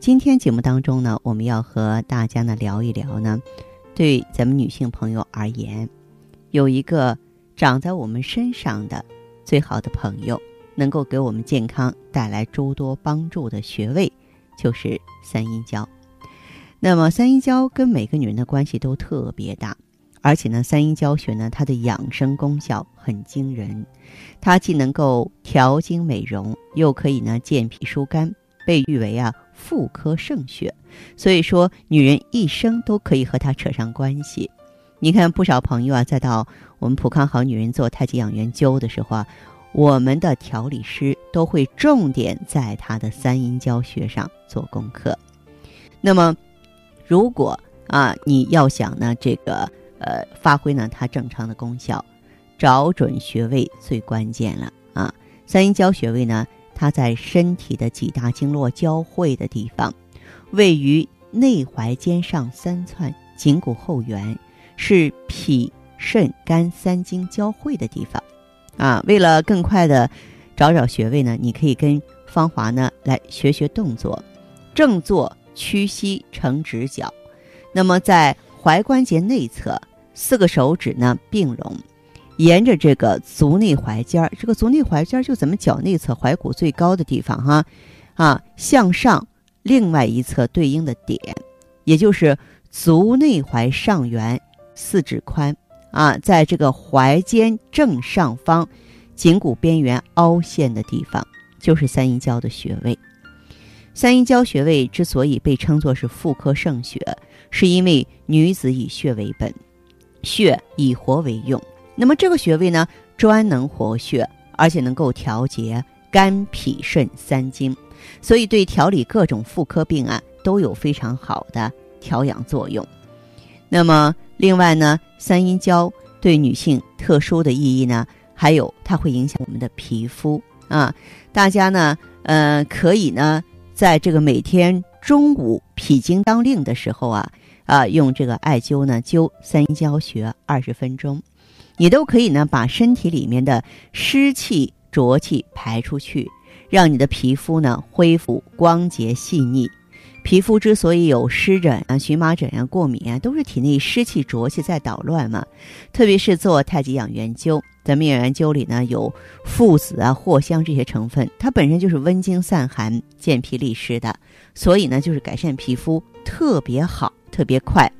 今天节目当中呢，我们要和大家呢聊一聊呢。对咱们女性朋友而言，有一个长在我们身上的最好的朋友，能够给我们健康带来诸多帮助的穴位，就是三阴交。那么三阴交跟每个女人的关系都特别大，而且呢，三阴交穴呢，它的养生功效很惊人，它既能够调经美容，又可以呢健脾疏肝，被誉为啊。妇科圣穴，所以说女人一生都可以和它扯上关系。你看，不少朋友啊，在到我们普康好女人做太极养元灸的时候啊，我们的调理师都会重点在它的三阴交穴上做功课。那么，如果啊，你要想呢，这个呃，发挥呢它正常的功效，找准穴位最关键了啊。三阴交穴位呢？它在身体的几大经络交汇的地方，位于内踝尖上三寸，颈骨后缘，是脾、肾、肝三经交汇的地方。啊，为了更快的找找穴位呢，你可以跟芳华呢来学学动作。正坐屈膝成直角，那么在踝关节内侧，四个手指呢并拢。沿着这个足内踝尖儿，这个足内踝尖儿就咱们脚内侧踝骨最高的地方哈，啊，向上另外一侧对应的点，也就是足内踝上缘四指宽啊，在这个踝尖正上方颈骨边缘凹陷的地方，就是三阴交的穴位。三阴交穴位之所以被称作是妇科圣穴，是因为女子以血为本，血以活为用。那么这个穴位呢，专能活血，而且能够调节肝脾肾三经，所以对调理各种妇科病啊都有非常好的调养作用。那么另外呢，三阴交对女性特殊的意义呢，还有它会影响我们的皮肤啊。大家呢，呃，可以呢，在这个每天中午脾经当令的时候啊，啊，用这个艾灸呢灸三阴交穴二十分钟。你都可以呢，把身体里面的湿气浊气排出去，让你的皮肤呢恢复光洁细腻。皮肤之所以有湿疹啊、荨麻疹啊、过敏啊，都是体内湿气浊气在捣乱嘛。特别是做太极养元灸，咱们养元灸里呢有附子啊、藿香这些成分，它本身就是温经散寒、健脾利湿的，所以呢就是改善皮肤特别好、特别快。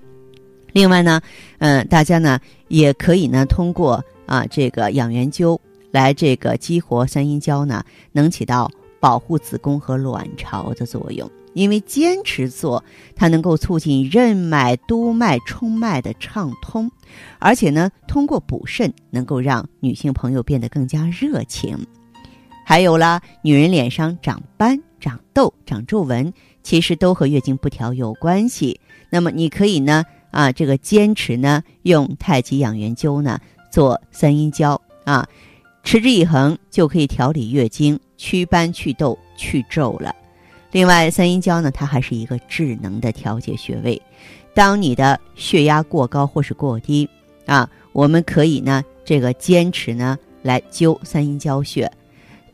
另外呢，嗯，大家呢也可以呢通过啊这个养元灸来这个激活三阴交呢，能起到保护子宫和卵巢的作用。因为坚持做，它能够促进任脉、督脉、冲脉的畅通，而且呢通过补肾，能够让女性朋友变得更加热情。还有啦，女人脸上长斑、长痘、长皱纹，其实都和月经不调有关系。那么你可以呢。啊，这个坚持呢，用太极养元灸呢做三阴交啊，持之以恒就可以调理月经、祛斑、祛痘、去皱了。另外，三阴交呢，它还是一个智能的调节穴位。当你的血压过高或是过低啊，我们可以呢，这个坚持呢来灸三阴交穴。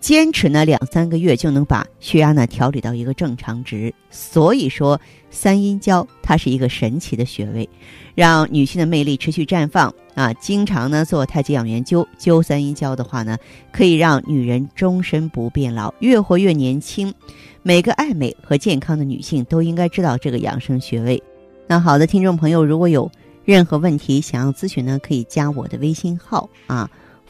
坚持呢两三个月就能把血压呢调理到一个正常值，所以说三阴交它是一个神奇的穴位，让女性的魅力持续绽放啊！经常呢做太极养元灸灸三阴交的话呢，可以让女人终身不变老，越活越年轻。每个爱美和健康的女性都应该知道这个养生穴位。那好的，听众朋友，如果有任何问题想要咨询呢，可以加我的微信号啊。